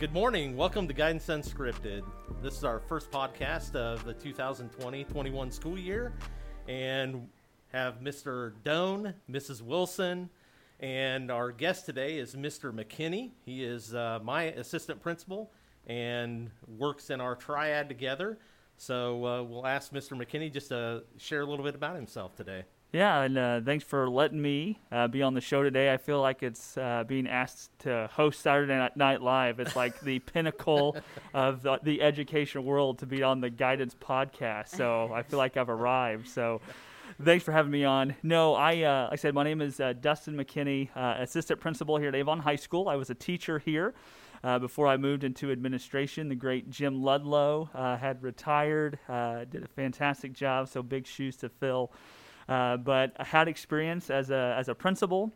Good morning. Welcome to Guidance Unscripted. This is our first podcast of the 2020 21 school year, and have Mr. Doan, Mrs. Wilson, and our guest today is Mr. McKinney. He is uh, my assistant principal and works in our triad together. So uh, we'll ask Mr. McKinney just to share a little bit about himself today. Yeah, and uh, thanks for letting me uh, be on the show today. I feel like it's uh, being asked to host Saturday Night Live. It's like the pinnacle of the, the, education world to be on the Guidance podcast. So I feel like I've arrived. So thanks for having me on. No, I, uh, like I said, my name is uh, Dustin McKinney, uh, assistant principal here at Avon High School. I was a teacher here. before I moved into administration, the great Jim Ludlow had retired, did a fantastic job, so big shoes to fill. Uh, but I had experience as a, as a principal.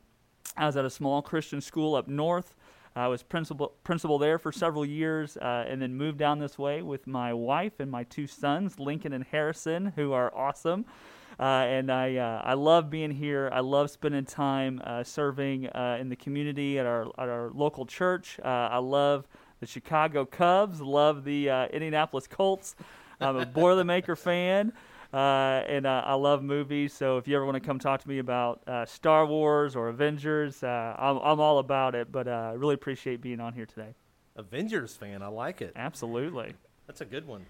I was at a small Christian school up north. I was principal principal there for several years, uh, and then moved down this way with my wife and my two sons, Lincoln and Harrison, who are awesome. Uh, and I uh, I love being here. I love spending time uh, serving uh, in the community at our at our local church. Uh, I love the Chicago Cubs. Love the Indianapolis Colts. I'm a Boilermaker fan. Uh, and uh, I love movies. So if you ever want to come talk to me about uh, Star Wars or Avengers, uh, I'm, I'm all about it. But I uh, really appreciate being on here today. Avengers fan, I like it. Absolutely. That's a good one.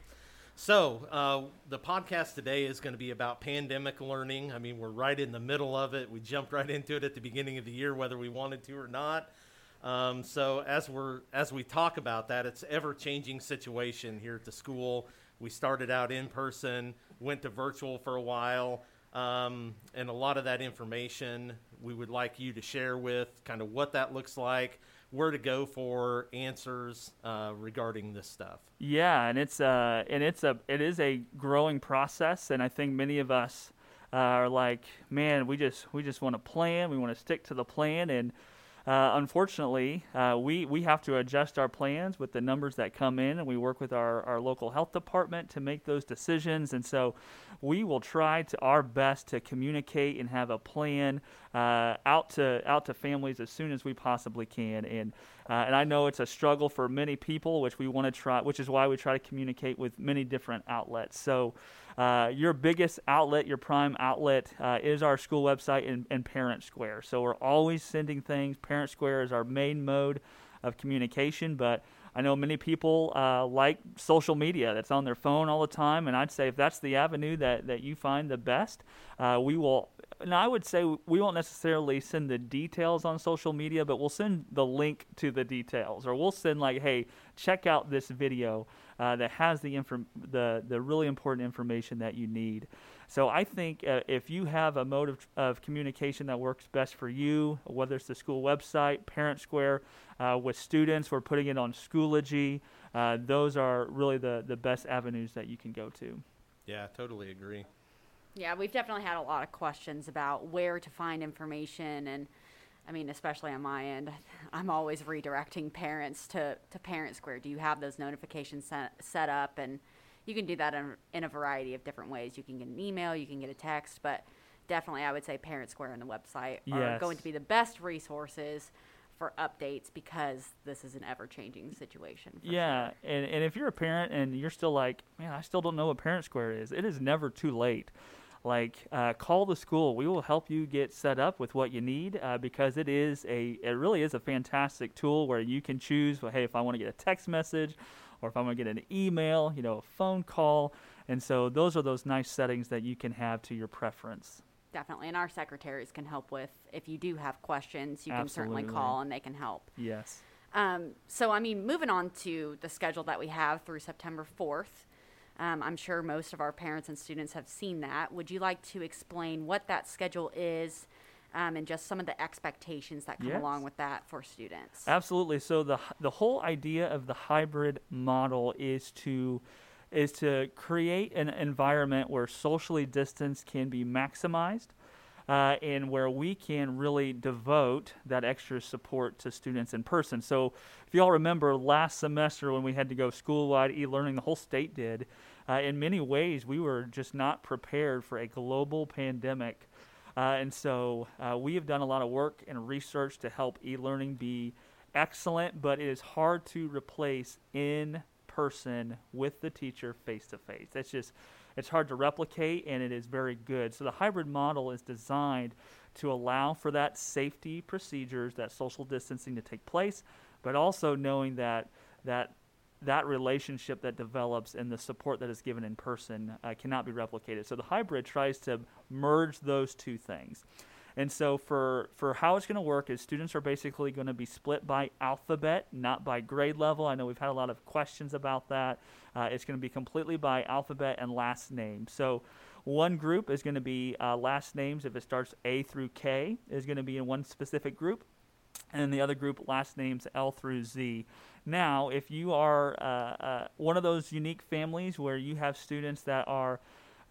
So, uh, the podcast today is going to be about pandemic learning. I mean, we're right in the middle of it. We jumped right into it at the beginning of the year, whether we wanted to or not. Um, so, as we're as we talk about that, it's ever changing situation here at the school. We started out in person went to virtual for a while. Um, and a lot of that information we would like you to share with kind of what that looks like, where to go for answers uh, regarding this stuff. Yeah, and it's uh, and it's a it is a growing process, and I think many of us uh, are like, man, we just we just want to plan, we want to stick to the plan, and uh, unfortunately, uh, we, we have to adjust our plans with the numbers that come in, and we work with our, our local health department to make those decisions. And so we will try to our best to communicate and have a plan uh, out to out to families as soon as we possibly can. And uh, and I know it's a struggle for many people, which we want to try, which is why we try to communicate with many different outlets. So. Uh, your biggest outlet, your prime outlet, uh, is our school website and, and Parent Square. So we're always sending things. Parent Square is our main mode of communication, but I know many people uh, like social media that's on their phone all the time, and I'd say if that's the avenue that, that you find the best, uh, we will. And I would say we won't necessarily send the details on social media, but we'll send the link to the details, or we'll send like, hey, check out this video uh, that has the, inform- the, the really important information that you need. So I think uh, if you have a mode of, of, communication that works best for you, whether it's the school website, Parent Square, uh, with students, we're putting it on Schoology. Uh, those are really the, the best avenues that you can go to. Yeah, totally agree. Yeah, we've definitely had a lot of questions about where to find information and I mean, especially on my end, I'm always redirecting parents to, to Parent Square. Do you have those notifications set, set up? And you can do that in, in a variety of different ways. You can get an email, you can get a text, but definitely I would say Parent Square and the website yes. are going to be the best resources for updates because this is an ever changing situation. yeah, sure. and, and if you're a parent and you're still like, man, I still don't know what Parent Square is, it is never too late like uh, call the school. We will help you get set up with what you need uh, because it is a it really is a fantastic tool where you can choose well, hey if i want to get a text message or if i want to get an email you know a phone call. And so those are those nice settings that you can have to your preference. Definitely. And our secretaries can help with if you do have questions you Absolutely. can certainly call and they can help. Yes. Um, so i mean moving on to the schedule that we have through september 4th um, I'm sure most of our parents and students have seen that. Would you like to explain what that schedule is um, and just some of the expectations that come yes. along with that for students? Absolutely. So the the whole idea of the hybrid model is to is to create an environment where socially distance can be maximized uh, and where we can really devote that extra support to students in person. So, if you all remember last semester when we had to go school wide e learning, the whole state did, uh, in many ways, we were just not prepared for a global pandemic. Uh, and so, uh, we have done a lot of work and research to help e learning be excellent, but it is hard to replace in person with the teacher face to face. That's just it's hard to replicate and it is very good. So the hybrid model is designed to allow for that safety procedures, that social distancing to take place, but also knowing that that that relationship that develops and the support that is given in person uh, cannot be replicated. So the hybrid tries to merge those two things. And so for for how it's going to work is students are basically going to be split by alphabet, not by grade level. I know we've had a lot of questions about that. Uh, it's going to be completely by alphabet and last name. So one group is going to be uh, last names if it starts A through K is going to be in one specific group, and the other group last names L through Z. Now, if you are uh, uh, one of those unique families where you have students that are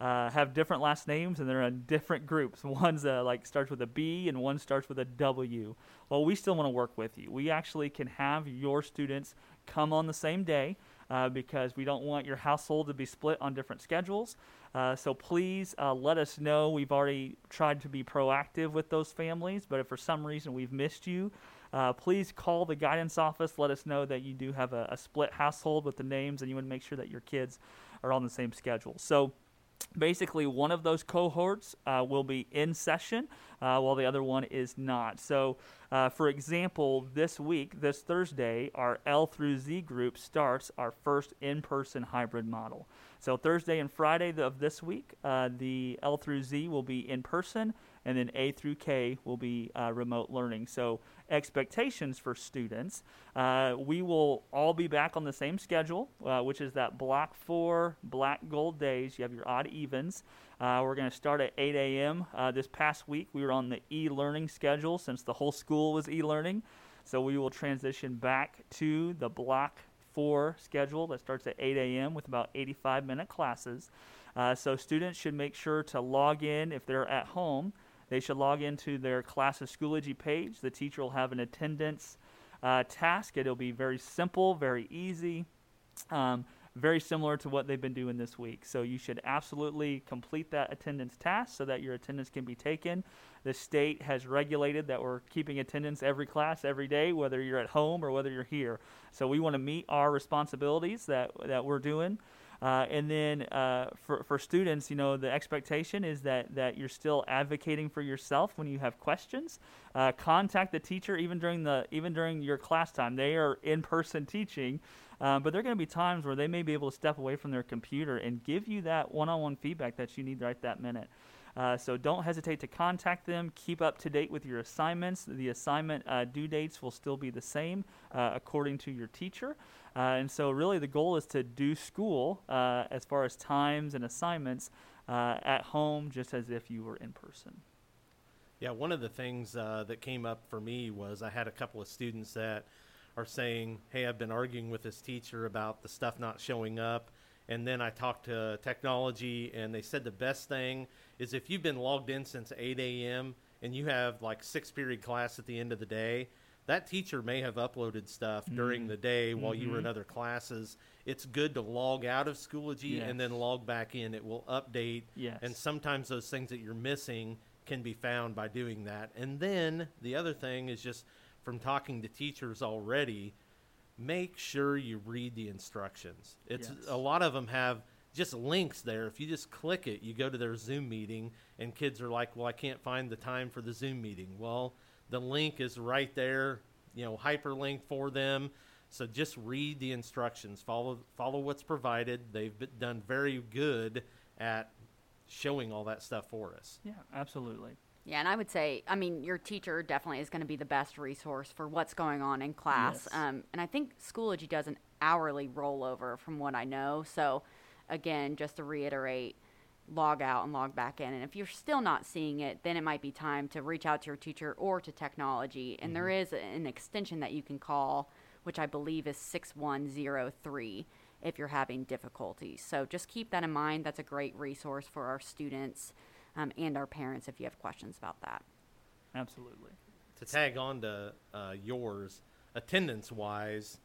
uh, have different last names and they're in different groups. One's uh, like starts with a B and one starts with a W. Well, we still want to work with you. We actually can have your students come on the same day uh, because we don't want your household to be split on different schedules. Uh, so please uh, let us know. We've already tried to be proactive with those families, but if for some reason we've missed you, uh, please call the guidance office. Let us know that you do have a, a split household with the names and you want to make sure that your kids are on the same schedule. So, basically one of those cohorts uh, will be in session uh, while the other one is not. So, uh, for example, this week, this Thursday, our L through Z group starts our first in person hybrid model. So, Thursday and Friday of this week, uh, the L through Z will be in person, and then A through K will be uh, remote learning. So, expectations for students. Uh, we will all be back on the same schedule, uh, which is that block four black gold days. You have your odd evens. Uh, we're going to start at 8 a.m. Uh, this past week, we were on the e learning schedule since the whole school was e learning. So we will transition back to the block four schedule that starts at 8 a.m. with about 85 minute classes. Uh, so students should make sure to log in if they're at home they should log into their class of Schoology page. The teacher will have an attendance uh, task. It'll be very simple, very easy, um, very similar to what they've been doing this week. So you should absolutely complete that attendance task so that your attendance can be taken. The state has regulated that we're keeping attendance every class every day, whether you're at home or whether you're here. So we want to meet our responsibilities that that we're doing. Uh, and then uh, for, for students, you know, the expectation is that, that you're still advocating for yourself when you have questions. Uh, contact the teacher even during the even during your class time. They are in person teaching, uh, but there are going to be times where they may be able to step away from their computer and give you that one-on-one feedback that you need right that minute. Uh, so don't hesitate to contact them. Keep up to date with your assignments. The assignment uh, due dates will still be the same uh, according to your teacher. Uh, and so, really, the goal is to do school uh, as far as times and assignments uh, at home, just as if you were in person. Yeah, one of the things that came up for me was I had a couple of students that are saying, Hey, I've been arguing with this teacher about the stuff not showing up. And then I talked to technology, and they said the best thing is if you've been logged in since 8 a.m. and you have like six period class at the end of the day, that teacher may have uploaded stuff mm-hmm. during the day while mm-hmm. you were in mm-hmm. other classes. It's good to log out of Schoology yes. and then log back in. It will update. Yes. And sometimes those things that you're missing can be found by doing that. And then the other thing is just from talking to teachers already, make sure you read the instructions. It's yes. a lot of them have just links there. If you just click it, you go to their Zoom meeting, and kids are like, "Well, I can't find the time for the Zoom meeting." Well, the link is right there, you know, hyperlink for them. So just read the instructions, follow follow what's provided. They've done very good at showing all that stuff for us. Yeah, absolutely. Yeah, and I would say, I mean, your teacher definitely is going to be the best resource for what's going on in class. Yes. Um, and I think Schoology does an hourly rollover, from what I know. So again, just to reiterate, log out and log back in. And if you're still not seeing it, then it might be time to reach out to your teacher or to technology. And mm-hmm. there is an extension that you can call, which I believe is 6103 if you're having difficulties. So just keep that in mind. That's a great resource for our students um, and our parents if you have questions about that. Absolutely. To tag on to uh, yours, attendance wise,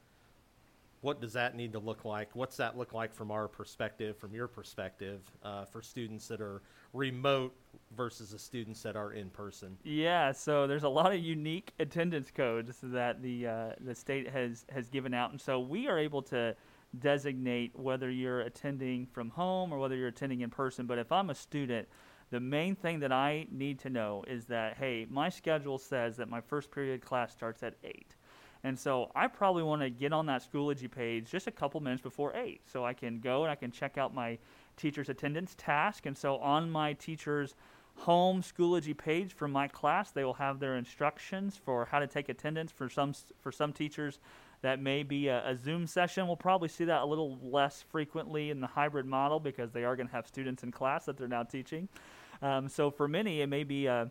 what does that need to look like? What's that look like from our perspective, from your perspective, uh, for students that are remote versus the students that are in person? Yeah, so there's a lot of unique attendance codes that the uh, the state has has given out, and so we are able to designate whether you're attending from home or whether you're attending in person. But if I'm a student, the main thing that I need to know is that hey, my schedule says that my first period class starts at eight. And so I probably want to get on that Schoology page just a couple minutes before 8 so I can go and I can check out my teacher's attendance task. And so on my teacher's home Schoology page for my class, they will have their instructions for how to take attendance for some for some teachers. That may be a, a Zoom session. We'll probably see that a little less frequently in the hybrid model because they are going to have students in class that they're now teaching. Um, so for many, it may be a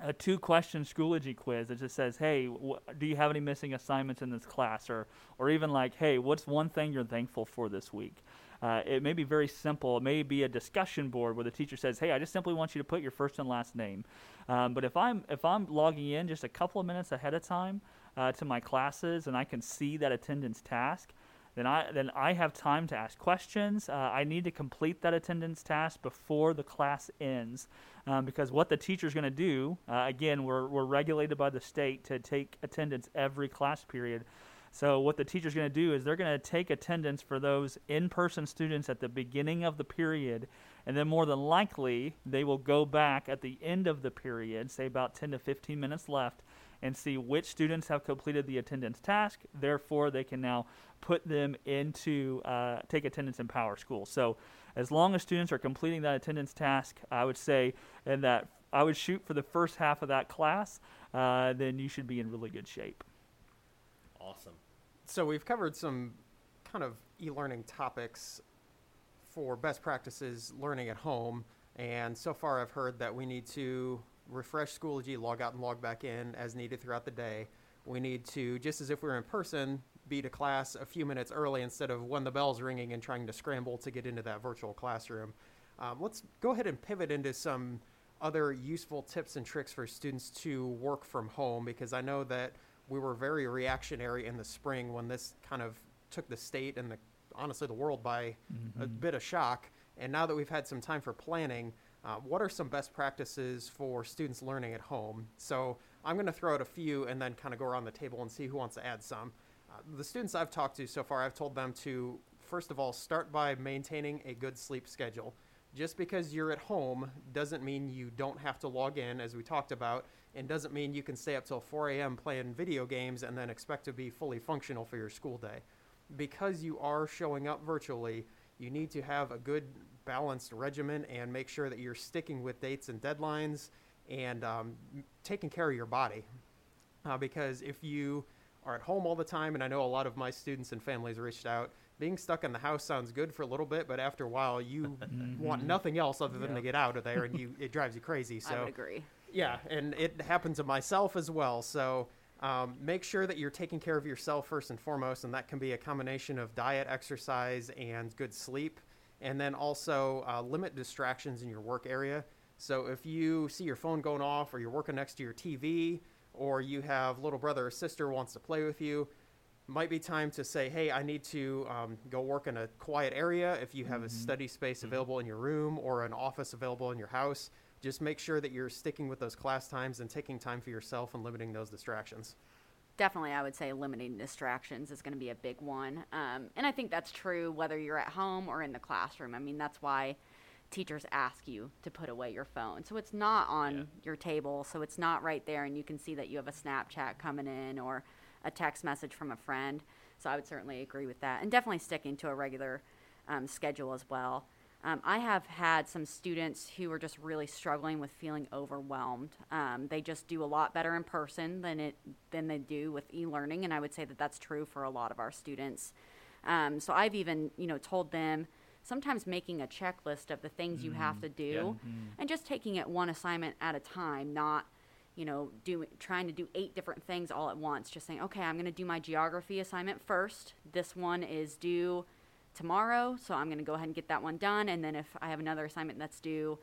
a two question Schoology quiz that just says, hey, wh- do you have any missing assignments in this class? Or, or even like, hey, what's one thing you're thankful for this week? Uh, it may be very simple. It may be a discussion board where the teacher says, "Hey, I just simply want you to put your first and last name." Um, but if I'm if I'm logging in just a couple of minutes ahead of time uh, to my classes and I can see that attendance task, then I then I have time to ask questions. Uh, I need to complete that attendance task before the class ends, um, because what the teacher is going to do, uh, again, we're we're regulated by the state to take attendance every class period. So what the teacher is going to do is they're going to take attendance for those in-person students at the beginning of the period, and then more than likely they will go back at the end of the period, say about 10 to 15 minutes left, and see which students have completed the attendance task. Therefore, they can now put them into uh, take attendance in Power School. So, as long as students are completing that attendance task, I would say, and that I would shoot for the first half of that class, uh, then you should be in really good shape. Awesome. So we've covered some kind of e-learning topics for best practices learning at home, and so far I've heard that we need to refresh Schoology, log out and log back in as needed throughout the day. We need to, just as if we were in person, be to class a few minutes early instead of when the bell's ringing and trying to scramble to get into that virtual classroom. Um, let's go ahead and pivot into some other useful tips and tricks for students to work from home because I know that we were very reactionary in the spring when this kind of took the state and the honestly the world by a bit of shock. And now that we've had some time for planning, uh, what are some best practices for students learning at home? So I'm going to throw out a few and then kind of go around the table and see who wants to add some. The students I've talked to so far, I've told them to first of all start by maintaining a good sleep schedule. Just because you're at home doesn't mean you don't have to log in, as we talked about, and doesn't mean you can stay up till 4 a.m. playing video games and then expect to be fully functional for your school day. Because you are showing up virtually, you need to have a good balanced regimen and make sure that you're sticking with dates and deadlines and um, taking care of your body. Uh, because if you are at home all the time, and I know a lot of my students and families reached out, being stuck in the house sounds good for a little bit, but after a while, you want nothing else other than Yeah. to get out of there, and you it drives you crazy. So I would agree. yeah, and it happened to myself as well. So um, make sure that you're taking care of yourself first and foremost, and that can be a combination of diet, exercise, and good sleep. And then also uh, limit distractions in your work area. So if you see your phone going off, or you're working next to your TV, or you have little brother or sister wants to play with you, might be time to say, hey, I need to um, go work in a quiet area. If you have a study space available in your room or an office available in your house, just make sure that you're sticking with those class times and taking time for yourself and limiting those distractions. Definitely, I would say limiting distractions is going to be a big one. Um, and I think that's true whether you're at home or in the classroom. I mean, that's why teachers ask you to put away your phone. So it's not on Yeah. your table, so it's not right there, and you can see that you have a Snapchat coming in or a text message from a friend. So I would certainly agree with that. And definitely sticking to a regular um, schedule as well. Um, I have had some students who are just really struggling with feeling overwhelmed. Um, they just do a lot better in person than it than they do with e-learning, and I would say that that's true for a lot of our students. Um, so I've even you know told them sometimes making a checklist of the things you have to do, and just taking it one assignment at a time, not you know doing trying to do eight different things all at once. Just saying, okay, I'm going to do my geography assignment first. This one is due tomorrow, so I'm going to go ahead and get that one done. And then if I have another assignment that's due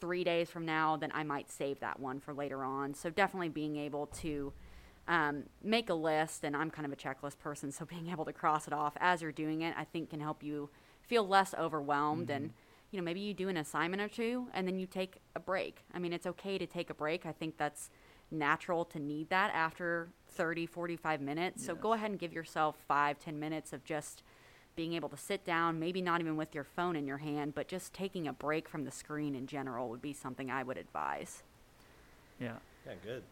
three days from now, then I might save that one for later on. So definitely being able to um, make a list, and I'm kind of a checklist person, so being able to cross it off as you're doing it, I think can help you feel less overwhelmed and you know maybe you do an assignment or two and then you take a break i mean it's okay to take a break i think that's natural to need that after 30 45 minutes so go ahead and give yourself five ten minutes of just being able to sit down maybe not even with your phone in your hand but just taking a break from the screen in general would be something i would advise Yeah. Yeah, good.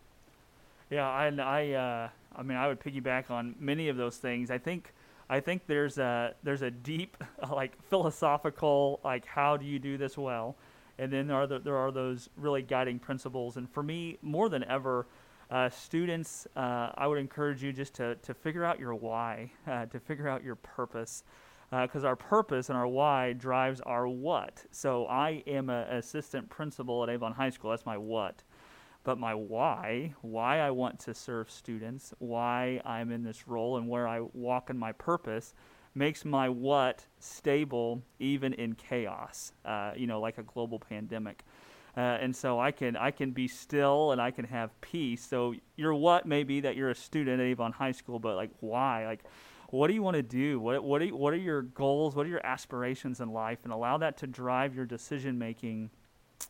Yeah, I, I, uh, I mean, I would piggyback on many of those things. I think, I think there's a there's a deep, like philosophical, like how do you do this well, and then there are the, there are those really guiding principles. And for me, more than ever, uh, students, uh, I would encourage you just to to figure out your why, uh, to figure out your purpose. Because our purpose and our why drives our what. So I am an assistant principal at Avon High School. That's my what but my why, why I want to serve students, why I'm in this role, and where I walk in my purpose, makes my what stable even in chaos. Uh, you know, like a global pandemic. Uh, and so I can I can be still and I can have peace. So your what may be that you're a student at Avon High School, but like why? Like what do you want to do? What what are, what are your goals? What are your aspirations in life? And allow that to drive your decision making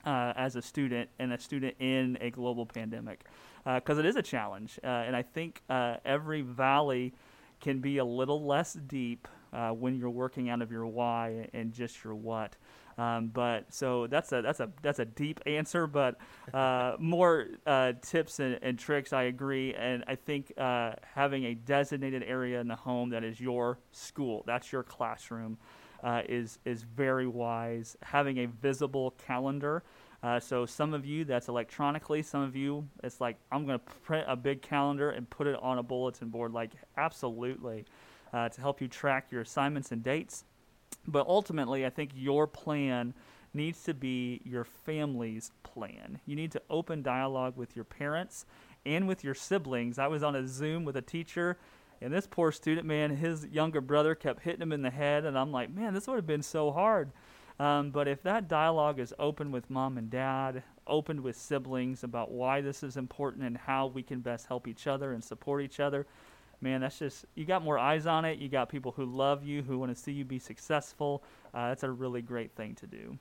uh, as a student and a student in a global pandemic because it is a challenge. Uh, and I think uh, every valley can be a little less deep uh, when you're working out of your why and just your what. Um, but so that's a that's a that's a deep answer, but uh, more uh, tips and, and tricks. I agree, and I think uh, having a designated area in the home that is your school, that's your classroom, uh, is is very wise. Having a visible calendar. Uh, so some of you that's electronically. Some of you it's like I'm going to print a big calendar and put it on a bulletin board. Like absolutely, uh, to help you track your assignments and dates. But ultimately, I think your plan needs to be your family's plan. You need to open dialogue with your parents and with your siblings. I was on a Zoom with a teacher, and this poor student, man, his younger brother kept hitting him in the head, and I'm like, man, this would have been so hard. Um, but if that dialogue is open with mom and dad, opened with siblings about why this is important and how we can best help each other and support each other, man, that's just you got more eyes on it. You got people who love you, who want to see you be successful. Uh, that's a really great thing to do.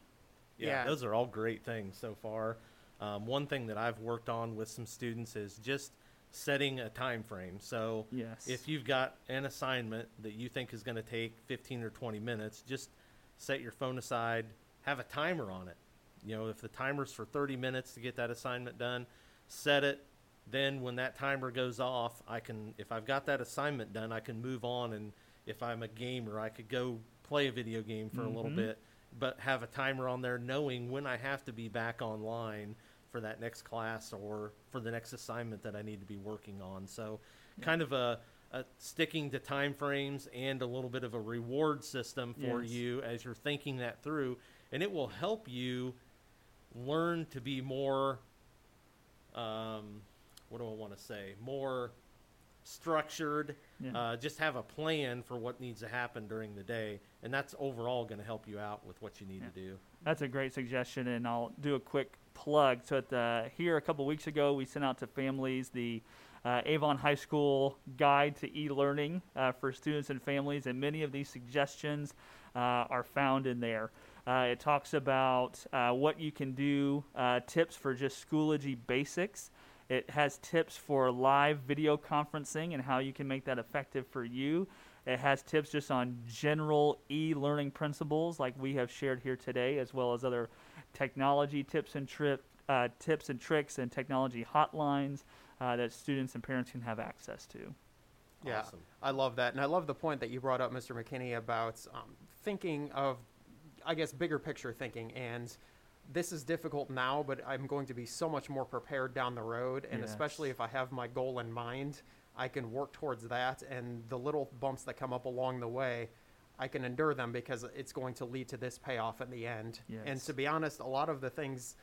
Yeah, Yeah. those are all great things so far. Um, one thing that I've worked on with some students is just setting a time frame. So Yes. if you've got an assignment that you think is going to take 15 or 20 minutes, just set your phone aside, have a timer on it. You know, if the timer's for 30 minutes to get that assignment done, set it. Then when that timer goes off, I can if I've got that assignment done, I can move on and if I'm a gamer, I could go play a video game for a little Mhm. bit, but have a timer on there knowing when I have to be back online for that next class or for the next assignment that I need to be working on. So, kind of a, a sticking to time frames and a little bit of a reward system for Yes. you as you're thinking that through, and it will help you learn to be more. Um, what do I want to say? More structured. Yeah. Uh, just have a plan for what needs to happen during the day, and that's overall going to help you out with what you need Yeah. to do. That's a great suggestion, and I'll do a quick plug. So, at the, here a couple weeks ago, we sent out to families the uh, Avon High School Guide to E-Learning uh, for students and families, and many of these suggestions uh, are found in there. Uh, it talks about uh, what you can do, tips for just Schoology basics. It has tips for live video conferencing and how you can make that effective for you. It has tips just on general e-learning principles, like we have shared here today, as well as other technology tips and trip uh, tips and tricks and technology hotlines uh, that students and parents can have access to. Yeah, Awesome. I love that, and I love the point that you brought up, Mr. McKinney, about um, thinking of, I guess, bigger picture thinking. And this is difficult now, but I'm going to be so much more prepared down the road, and especially if I have my goal in mind, I can work towards that. And the little bumps that come up along the way, I can endure them because it's going to lead to this payoff in the end. And to be honest, a lot of the things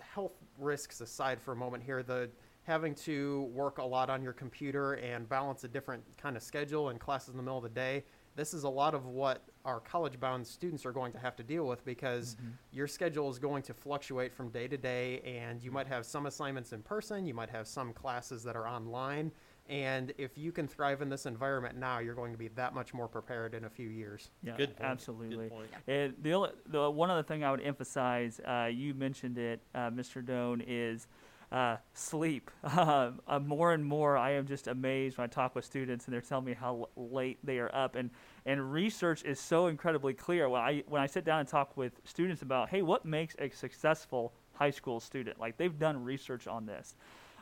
health risks aside for a moment here, the having to work a lot on your computer and balance a different kind of schedule and classes in the middle of the day, this is a lot of what our college bound students are going to have to deal with because Mm-hmm. your schedule is going to fluctuate from day to day and you might have some assignments in person you might have some classes that are online and if you can thrive in this environment now you're going to be that much more prepared in a few years Yeah, Good point. absolutely. Good point. And the, only, the one other thing I would emphasize, uh, you mentioned it, uh, Mr. Doan, is uh, sleep. Uh, uh, more and more, I am just amazed when I talk with students and they're telling me how l- late they are up. And and research is so incredibly clear. When I when I sit down and talk with students about, hey, what makes a successful high school student? Like they've done research on this.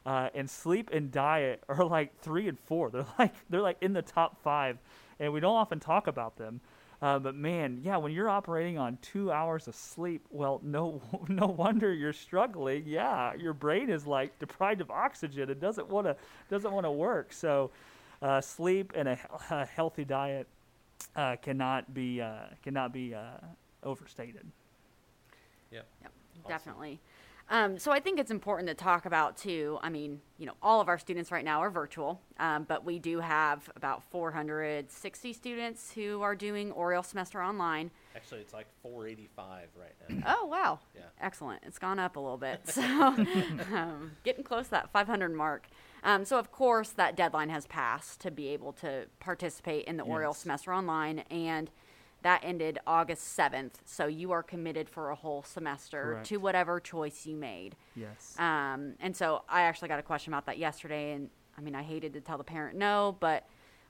Uh, and sleep and diet are like three and four. They're like they're like in the top five, and we don't often talk about them. Uh, but man, yeah, when you're operating on two hours of sleep, well, no, no wonder you're struggling. Yeah, your brain is like deprived of oxygen. It doesn't want to, doesn't want to work. So, uh, sleep and a, a healthy diet uh, cannot be, uh, cannot be uh, overstated. Yep. Yep, Awesome. definitely. Um, so I think it's important to talk about too. I mean, you know, all of our students right now are virtual, um, but we do have about 460 students who are doing Oriole semester online. Actually, it's like 485 right now. Oh wow, Yeah. excellent! It's gone up a little bit, so um, getting close to that 500 mark. Um, so of course that deadline has passed to be able to participate in the Yes. semester online, and that ended August 7th. So you are committed for a whole semester Correct. to whatever choice you made. Yes. Um, and so I actually got a question about that yesterday, and I mean, I hated to tell the parent no, but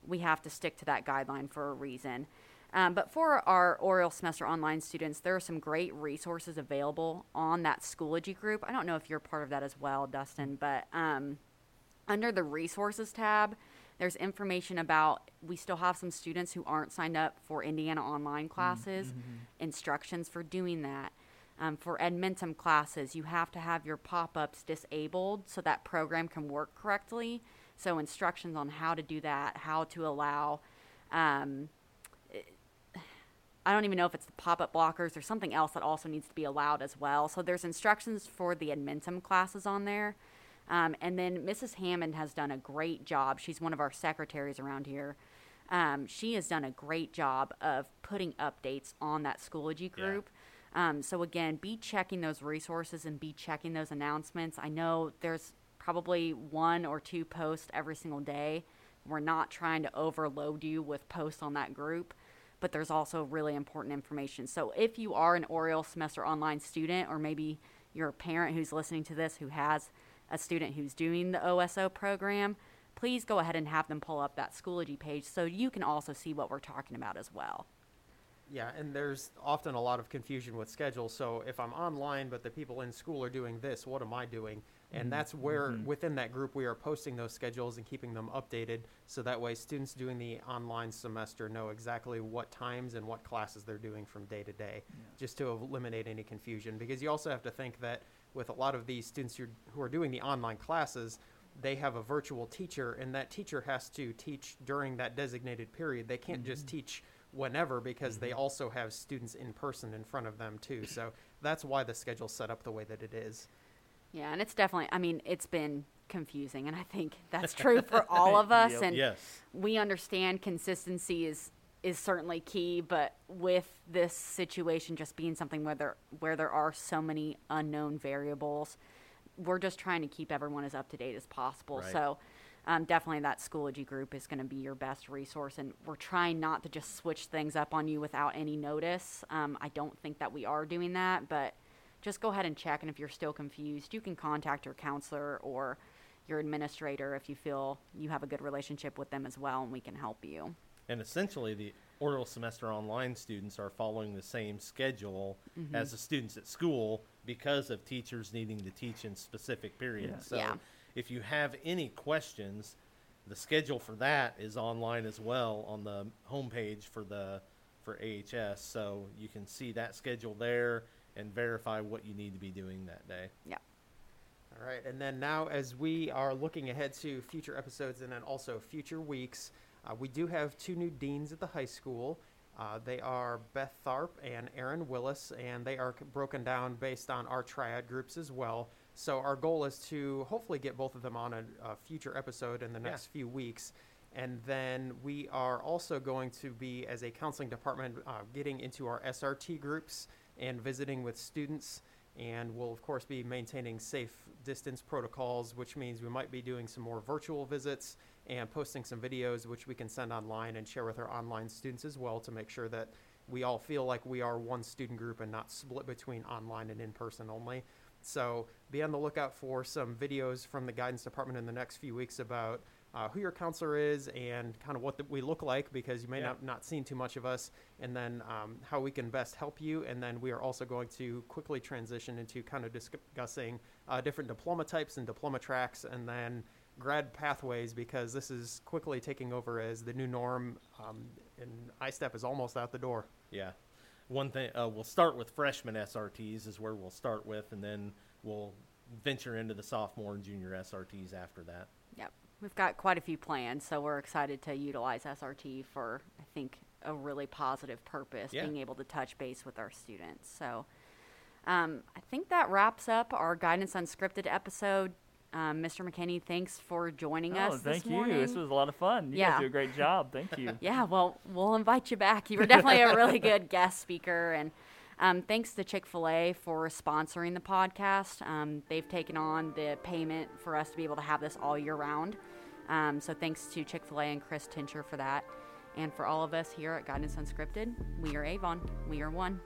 we have to stick to that guideline for a reason. Um, but for our Oriole semester online students, there are some great resources available on that Schoology group. I don't know if you're part of that as well, Dustin, but um, under the resources tab, there's information about we still have some students who aren't signed up for Indiana online classes, instructions for doing that. Um, for Edmentum classes, you have to have your pop ups disabled so that program can work correctly. So, instructions on how to do that, how to allow. Um, I don't even know if it's the pop up blockers or something else that also needs to be allowed as well. So, there's instructions for the Edmentum classes on there. Um, and then Mrs. Hammond has done a great job. She's one of our secretaries around here. Um, she has done a great job of putting updates on that Schoology Yeah. group. Um, so again, be checking those resources and be checking those announcements. I know there's probably one or two posts every single day. We're not trying to overload you with posts on that group, but there's also really important information. So if you are an Oriole semester online student, or maybe you're a parent who's listening to this who has a student who's doing the OSO program, please go ahead and have them pull up that Schoology page so you can also see what we're talking about as well. Yeah, and there's often a lot of confusion with schedules. So if I'm online, but the people in school are doing this, what am I doing? And mm-hmm. that's where mm-hmm. within that group we are posting those schedules and keeping them updated, so that way students doing the online semester know exactly what times and what classes they're doing from day to day, just to eliminate any confusion. Because you also have to think that with a lot of these students who who are doing the online classes, they have a virtual teacher, and that teacher has to teach during that designated period. They can't just mm-hmm. teach whenever because they mm-hmm. also have students in person in front of them too. So that's why the schedule's set up the way that it is. Yeah, and it's definitely, I mean, it's been confusing, and I think that's true for all of us. Yep. And Yes. we understand consistency is is certainly key, but with this situation just being something where there where there are so many unknown variables, we're just trying to keep everyone as up to date as possible. Right. So. Um, definitely, that Schoology group is going to be your best resource, and we're trying not to just switch things up on you without any notice. Um, I don't think that we are doing that, but just go ahead and check. And if you're still confused, you can contact your counselor or your administrator if you feel you have a good relationship with them as well, and we can help you. And essentially, the Oriole semester online students are following the same schedule Mm-hmm. as the students at school because of teachers needing to teach in specific periods. So Yeah. if you have any questions, the schedule for that is online as well on the homepage for the for AHS. So you can see that schedule there and verify what you need to be doing that day. Yeah. All right, and then now as we are looking ahead to future episodes and then also future weeks, uh, we do have two new deans at the high school. Uh, they are Beth Tharp and Aaron Willis, and they are broken down based on our triad groups as well. So our goal is to hopefully get both of them on a, a future episode in the Yeah. next few weeks. And then we are also going to be, as a counseling department, uh, getting into our SRT groups and visiting with students. And we'll, of course, be maintaining safe distance protocols, which means we might be doing some more virtual visits and posting some videos, which we can send online and share with our online students as well to make sure that we all feel like we are one student group and not split between online and in person only. So be on the lookout for some videos from the guidance department in the next few weeks about uh, who your counselor is and kind of what the, we look like because you may Yeah. not not seen too much of us, and then um, how we can best help you. And then we are also going to quickly transition into kind of discussing uh, different diploma types and diploma tracks, and then grad pathways because this is quickly taking over as the new norm, um, and ISTEP is almost out the door. Yeah. One thing, uh, we'll start with freshman SRTs, is where we'll start with, and then we'll venture into the sophomore and junior SRTs after that. We've got quite a few plans, so we're excited to utilize SRT for, I think, a really positive purpose, Yeah. being able to touch base with our students. So um, I think that wraps up our Guidance Unscripted episode. Um, Mr. McKinney, thanks for joining Oh, us thank this you. morning. This was a lot of fun. You Yeah. guys do a great job. Thank you. Yeah, well, we'll invite you back. You were definitely a really good guest speaker. And um, thanks to Chick fil A for sponsoring the podcast. Um, they've taken on the payment for us to be able to have this all year round. Um, so thanks to Chick fil A and Chris Tincher for that. And for all of us here at Guidance Unscripted, we are Avon. We are one.